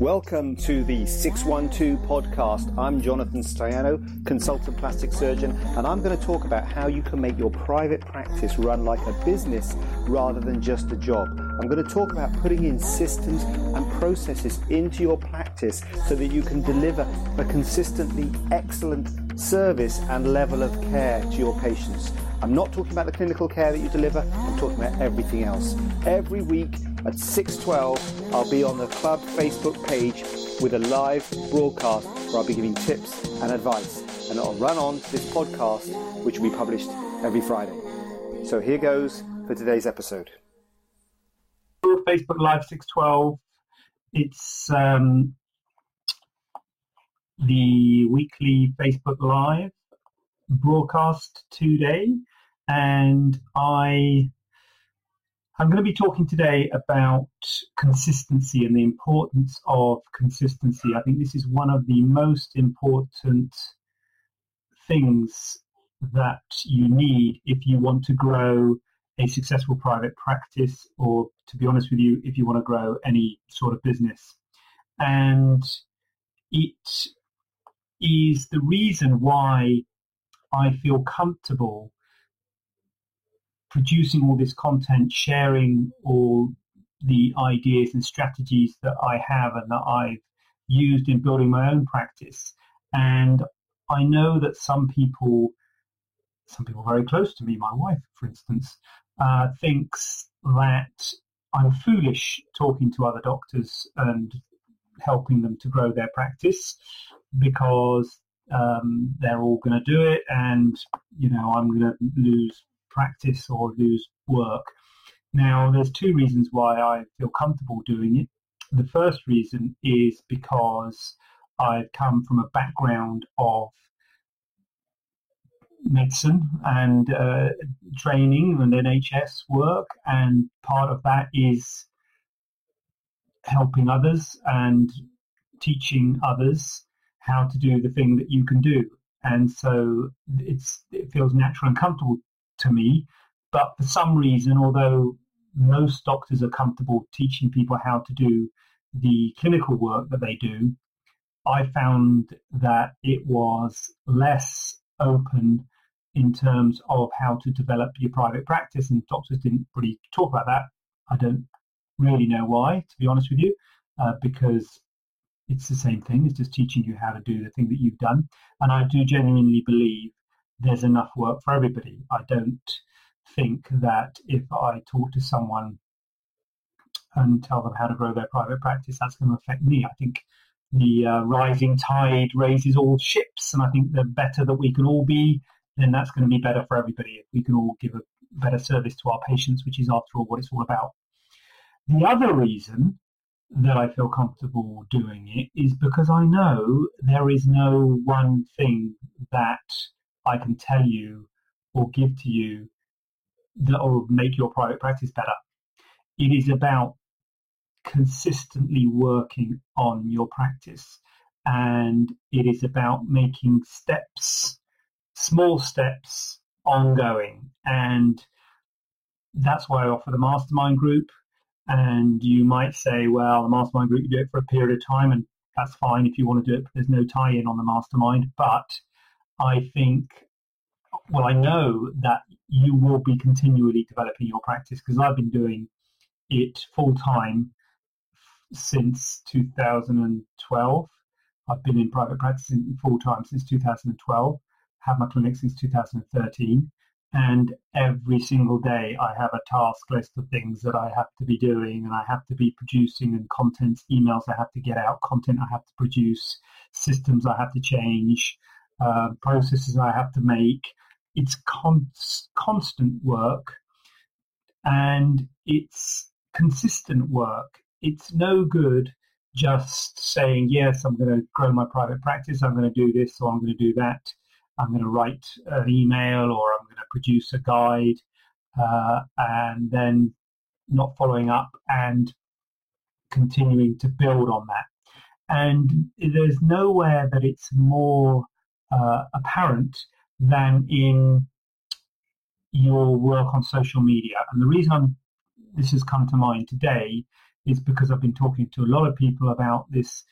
Welcome to the 612 podcast. I'm Jonathan Staiano, consultant plastic surgeon, and I'm going to talk about how you can make your private practice run like a business rather than just a job. I'm going to talk about putting in systems and processes into your practice so that you can deliver a consistently excellent service and level of care to your patients. I'm not talking about the clinical care that you deliver, I'm talking about everything else. Every week, at 6.12, I'll be on the club Facebook page with a live broadcast where I'll be giving tips and advice. And it'll run on to this podcast, which will be published every Friday. So here goes for today's episode. Facebook Live 612. It's um, the weekly Facebook Live broadcast today, and I I'm going to be talking today about consistency and the importance of consistency. I think this is one of the most important things that you need if you want to grow a successful private practice or to be honest with you if you want to grow any sort of business and it is the reason why i feel comfortable producing all this content, sharing all the ideas and strategies that I have and that I've used in building my own practice. And I know that some people, some people very close to me, my wife, for instance, uh, thinks that I'm foolish talking to other doctors and helping them to grow their practice because um, they're all going to do it, and you know I'm going to lose practice or lose work. Now, there's two reasons why I feel comfortable doing it. The first reason is because I've come from a background of medicine and uh, training and NHS work, and part of that is helping others and teaching others how to do the thing that you can do. And so it's it feels natural and comfortable to me. But for some reason, although most doctors are comfortable teaching people how to do the clinical work that they do, I found that it was less open in terms of how to develop your private practice, and doctors didn't really talk about that. I don't really know why, to be honest with you, uh, because it's the same thing. It's just teaching you how to do the thing that you've done. And I do genuinely believe there's enough work for everybody. I don't think that if I talk to someone and tell them how to grow their private practice, that's going to affect me. I think the uh, rising tide raises all ships, and I think the better that we can all be, then that's going to be better for everybody if we can all give a better service to our patients, which is after all what it's all about. The other reason that I feel comfortable doing it is because I know there is no one thing that I can tell you or give to you that will make your private practice better. It is about consistently working on your practice and it is about making steps, small steps, ongoing. And that's why I offer the mastermind group. And you might say, well, the mastermind group, you do it for a period of time, and that's fine if you want to do it. There's no tie in on the mastermind. But I think, well, I know that you will be continually developing your practice because I've been doing it full time since 2012. I've been in private practice full time since 2012. Have my clinic since 2013, and every single day I have a task list of things that I have to be doing, and I have to be producing, and contents, emails I have to get out, content I have to produce, systems I have to change, uh, processes I have to make. It's con- constant work and it's consistent work. It's no good just saying, yes, I'm going to grow my private practice, I'm going to do this or I'm going to do that. I'm going to write an email or I'm going to produce a guide uh, and then not following up and continuing to build on that. And there's nowhere that it's more uh, apparent than in your work on social media. And the reason I'm, this has come to mind today is because I've been talking to a lot of people about this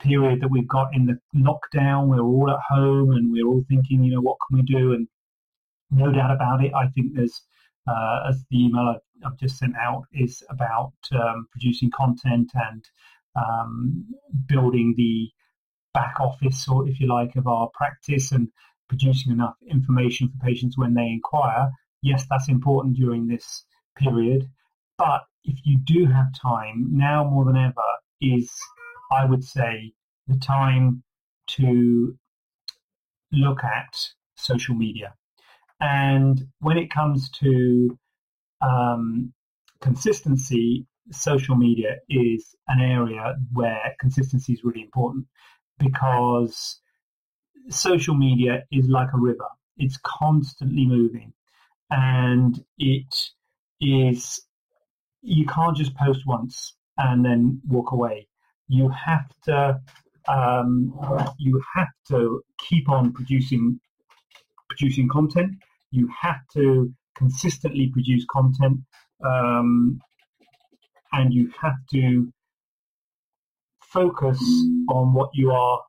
period that we've got in the lockdown. We're all at home and we're all thinking, you know, what can we do? And no doubt about it, I think there's, uh, as the email I've, just sent out is about um, producing content and um, building the back office, or if you like, of our practice and producing enough information for patients when they inquire. Yes, that's important during this period. But if you do have time, now more than ever is, I would say, the time to look at social media. And when it comes to um, consistency, social media is an area where consistency is really important because social media is like a river. It's constantly moving and it is, you can't just post once and then walk away. You have to, um, you have to keep on producing, producing content. You have to consistently produce content um, and you have to focus on what you are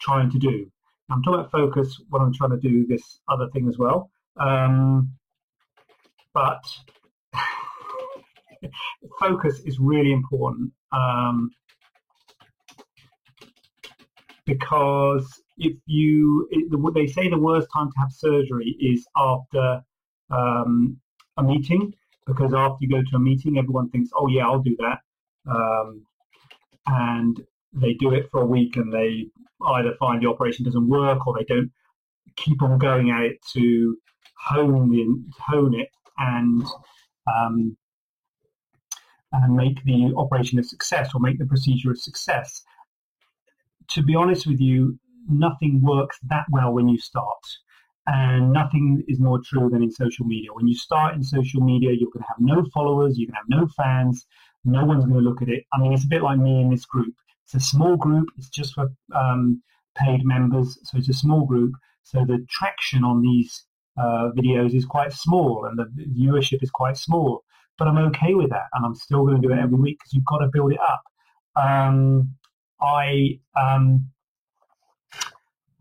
trying to do. I'm talking about focus when I'm trying to do this other thing as well. Um, but focus is really important um, because if you, it, they say the worst time to have surgery is after um, a meeting because after you go to a meeting, everyone thinks, "Oh yeah, I'll do that," um, and they do it for a week, and they either find the operation doesn't work or they don't keep on going at it to hone the, hone it and um, and make the operation a success or make the procedure a success. To be honest with you, nothing works that well when you start. And nothing is more true than in social media. When you start in social media, you're going to have no followers, you're going to have no fans, no one's going to look at it. I mean, it's a bit like me in this group. It's a small group, it's just for um, paid members, so it's a small group. So the traction on these uh, videos is quite small and the viewership is quite small. But I'm okay with that, and I'm still going to do it every week because you've got to build it up. Um, I um,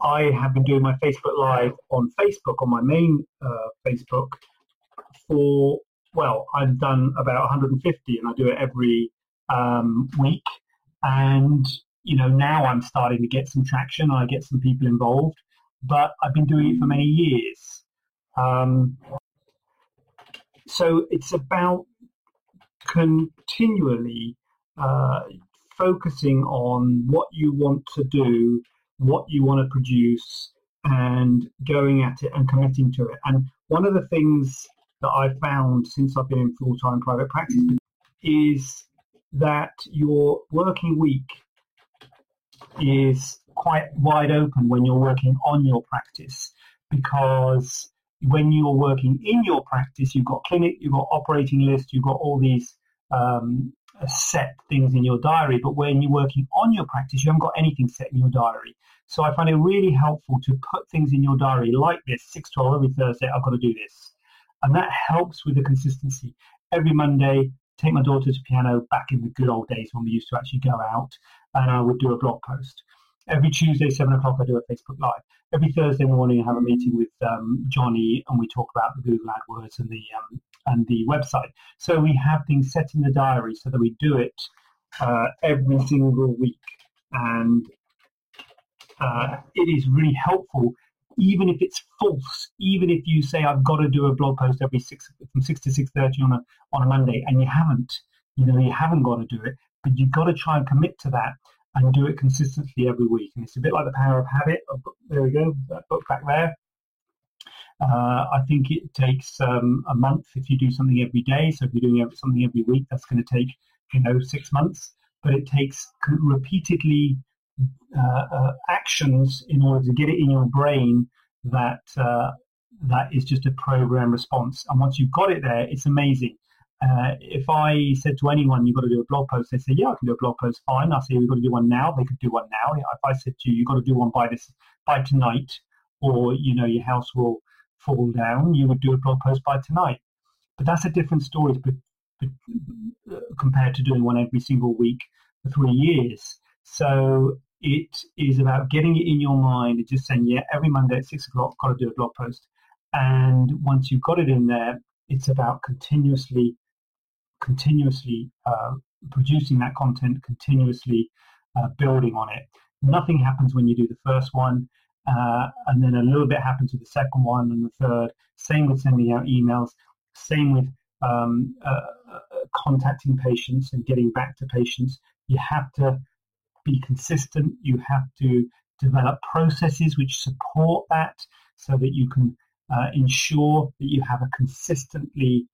I have been doing my Facebook Live on Facebook, on my main uh, Facebook, for, well, I've done about 150 and I do it every um, week. And, you know, now I'm starting to get some traction. I get some people involved, but I've been doing it for many years. Um, so it's about continually uh, focusing on what you want to do what you want to produce and going at it and committing to it. And one of the things that I've found since I've been in full time private practice is that your working week is quite wide open when you're working on your practice because when you're working in your practice, you've got clinic, you've got operating list, you've got all these um, set things in your diary. But when you're working on your practice, you haven't got anything set in your diary. So I find it really helpful to put things in your diary like this, 612 every Thursday, I've got to do this. And that helps with the consistency. Every Monday, take my daughter to piano back in the good old days when we used to actually go out and I would do a blog post. Every Tuesday, 7 o'clock, I do a Facebook Live. Every Thursday morning, I have a meeting with um, Johnny and we talk about the Google AdWords and the um, and the website. So we have things set in the diary so that we do it uh, every single week. And uh, it is really helpful, even if it's false. Even if you say I've got to do a blog post every six from six to six thirty on a on a Monday, and you haven't, you know, you haven't got to do it, but you've got to try and commit to that and do it consistently every week. And it's a bit like the power of habit. There we go, that book back there. Uh, I think it takes um, a month if you do something every day. So if you're doing something every week, that's going to take you know six months. But it takes repeatedly uh, uh, actions in order to get it in your brain that uh, that is just a program response. And once you've got it there, it's amazing. Uh, if I said to anyone, you've got to do a blog post, they say, yeah, I can do a blog post, fine. I say, we've got to do one now. They could do one now. If I said to you, you've got to do one by this, by tonight, or, you know, your house will fall down, you would do a blog post by tonight. But that's a different story compared to doing one every single week for three years. So it is about getting it in your mind and just saying, yeah, every Monday at six o'clock, got to do a blog post. And once you've got it in there, it's about continuously, continuously uh, producing that content, continuously uh, building on it. Nothing happens when you do the first one, uh, and then a little bit happens with the second one and the third. Same with sending out emails. Same with um, uh, uh, contacting patients and getting back to patients. You have to be consistent. You have to develop processes which support that so that you can uh, ensure that you have a consistently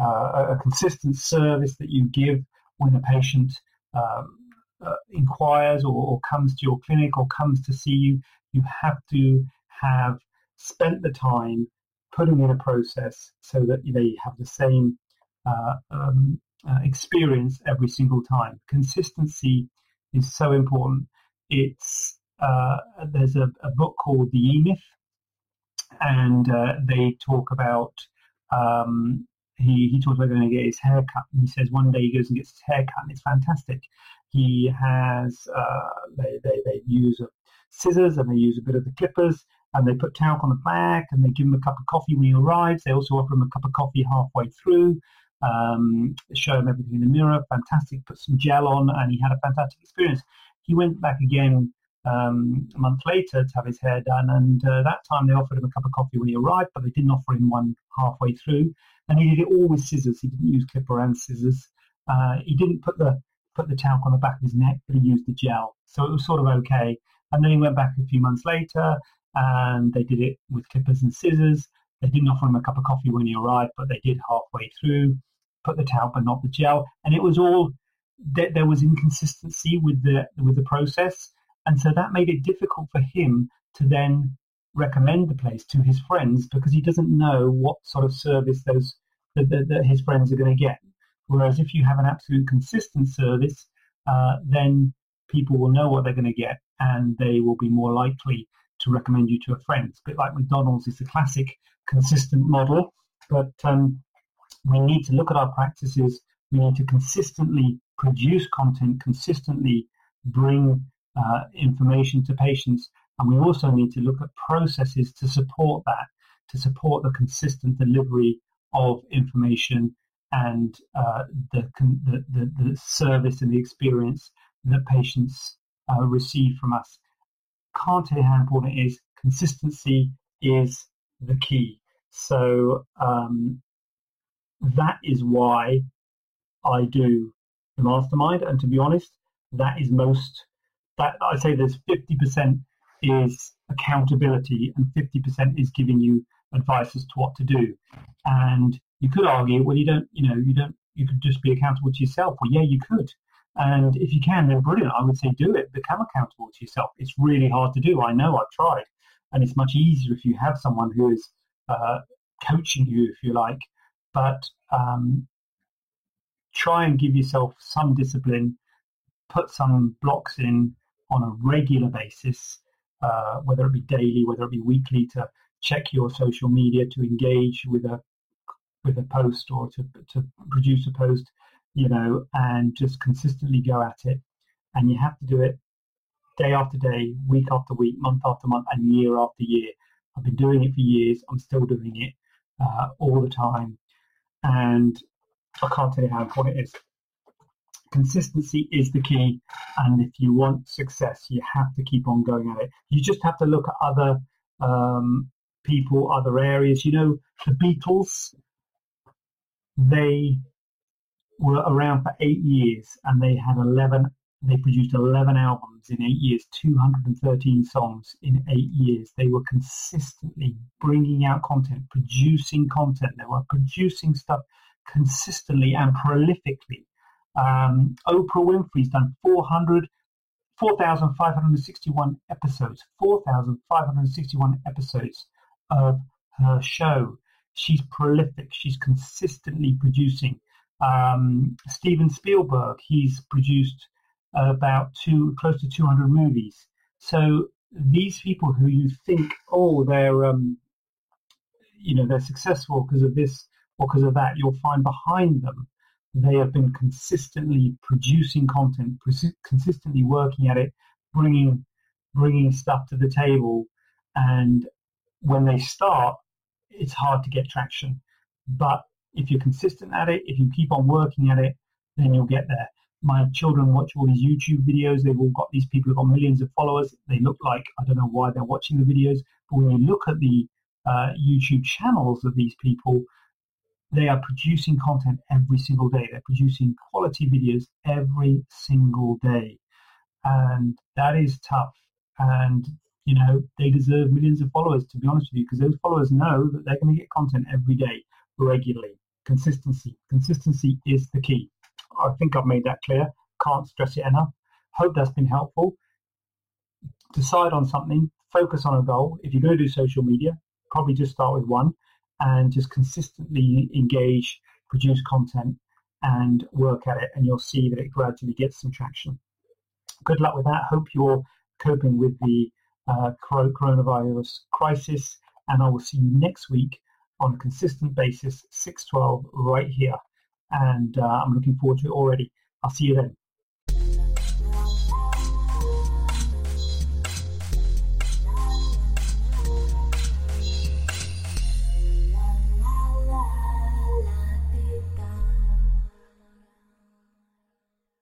uh, a consistent service that you give when a patient um, uh, inquires or, or, comes to your clinic or comes to see you. You have to have spent the time putting in a process so that they have the same uh, um, uh, experience every single time. Consistency is so important. It's uh, there's a, a, book called The E Myth, and uh, they talk about um, he he talks about going to get his hair cut, and he says one day he goes and gets his hair cut, and it's fantastic. He has uh, they, they they use scissors and they use a bit of the clippers and they put talc on the back and they give him a cup of coffee when he arrives. They also offer him a cup of coffee halfway through um, show him everything in the mirror, fantastic, put some gel on, and he had a fantastic experience. He went back again um, a month later to have his hair done, and uh, that time they offered him a cup of coffee when he arrived, but they didn't offer him one halfway through. And he did it all with scissors. He didn't use clipper and scissors. Uh, he didn't put the put the talc on the back of his neck, but he used the gel, so it was sort of okay. And then he went back a few months later, and they did it with clippers and scissors. They didn't offer him a cup of coffee when he arrived, but they did halfway through put the towel but not the gel, and it was all there was inconsistency with the with the process, and so that made it difficult for him to then recommend the place to his friends because he doesn't know what sort of service those that, that, that his friends are going to get. Whereas if you have an absolute consistent service, uh, then people will know what they're going to get, and they will be more likely to recommend you to a friend. A bit like McDonald's is the classic consistent model, but um, we need to look at our practices. We need to consistently produce content, consistently bring uh, information to patients. And we also need to look at processes to support that, to support the consistent delivery of information and uh, the, the, the, service and the experience that patients uh, receive from us. Can't tell you how important it is. Consistency is the key. So um, that is why I do the mastermind. And to be honest, that is most that I say there's 50% is accountability and 50% is giving you advice as to what to do. And you could argue, well, you don't, you know, you don't, you could just be accountable to yourself. Well, yeah, you could. And if you can, then brilliant. I would say do it. Become accountable to yourself. It's really hard to do. I know I've tried. And it's much easier if you have someone who is uh, coaching you, if you like, but um, try and give yourself some discipline, put some blocks in on a regular basis, uh, whether it be daily, whether it be weekly, to check your social media, to engage with a with a post or to to produce a post, you know, and just consistently go at it. And you have to do it day after day, week after week, month after month, and year after year. I've been doing it for years. I'm still doing it uh, all the time and I can't tell you how important it is. Consistency is the key, and if you want success, you have to keep on going at it. You just have to look at other um, people, other areas. You know, the Beatles, they were around for eight years, and they had eleven. They produced eleven albums in eight years, two hundred and thirteen songs in eight years. They were consistently bringing out content, producing content. They were producing stuff consistently and prolifically. Um, Oprah Winfrey's done 400, 4,561 episodes, 4,561 episodes of her show. She's prolific. She's consistently producing. Um, Steven Spielberg, he's produced about two, close to 200 movies. So these people who you think, oh, they're, um, you know, they're successful because of this or because of that, you'll find behind them they have been consistently producing content, consistently working at it, bringing bringing stuff to the table, and when they start, it's hard to get traction. But if you're consistent at it, if you keep on working at it, then you'll get there. My children watch all these YouTube videos. They've all got these people who've got millions of followers. They look like I don't know why they're watching the videos, but when you look at the uh, YouTube channels of these people, they are producing content every single day. They're producing quality videos every single day. And that is tough. And, you know, they deserve millions of followers, to be honest with you, because those followers know that they're going to get content every day, regularly. Consistency. Consistency is the key. I think I've made that clear. Can't stress it enough. Hope that's been helpful. Decide on something, focus on a goal. If you're going to do social media, probably just start with one and just consistently engage, produce content, and work at it, and you'll see that it gradually gets some traction. Good luck with that. Hope you're coping with the uh, coronavirus crisis, and I will see you next week on a consistent basis, 612 right here. And uh, I'm looking forward to it already. I'll see you then.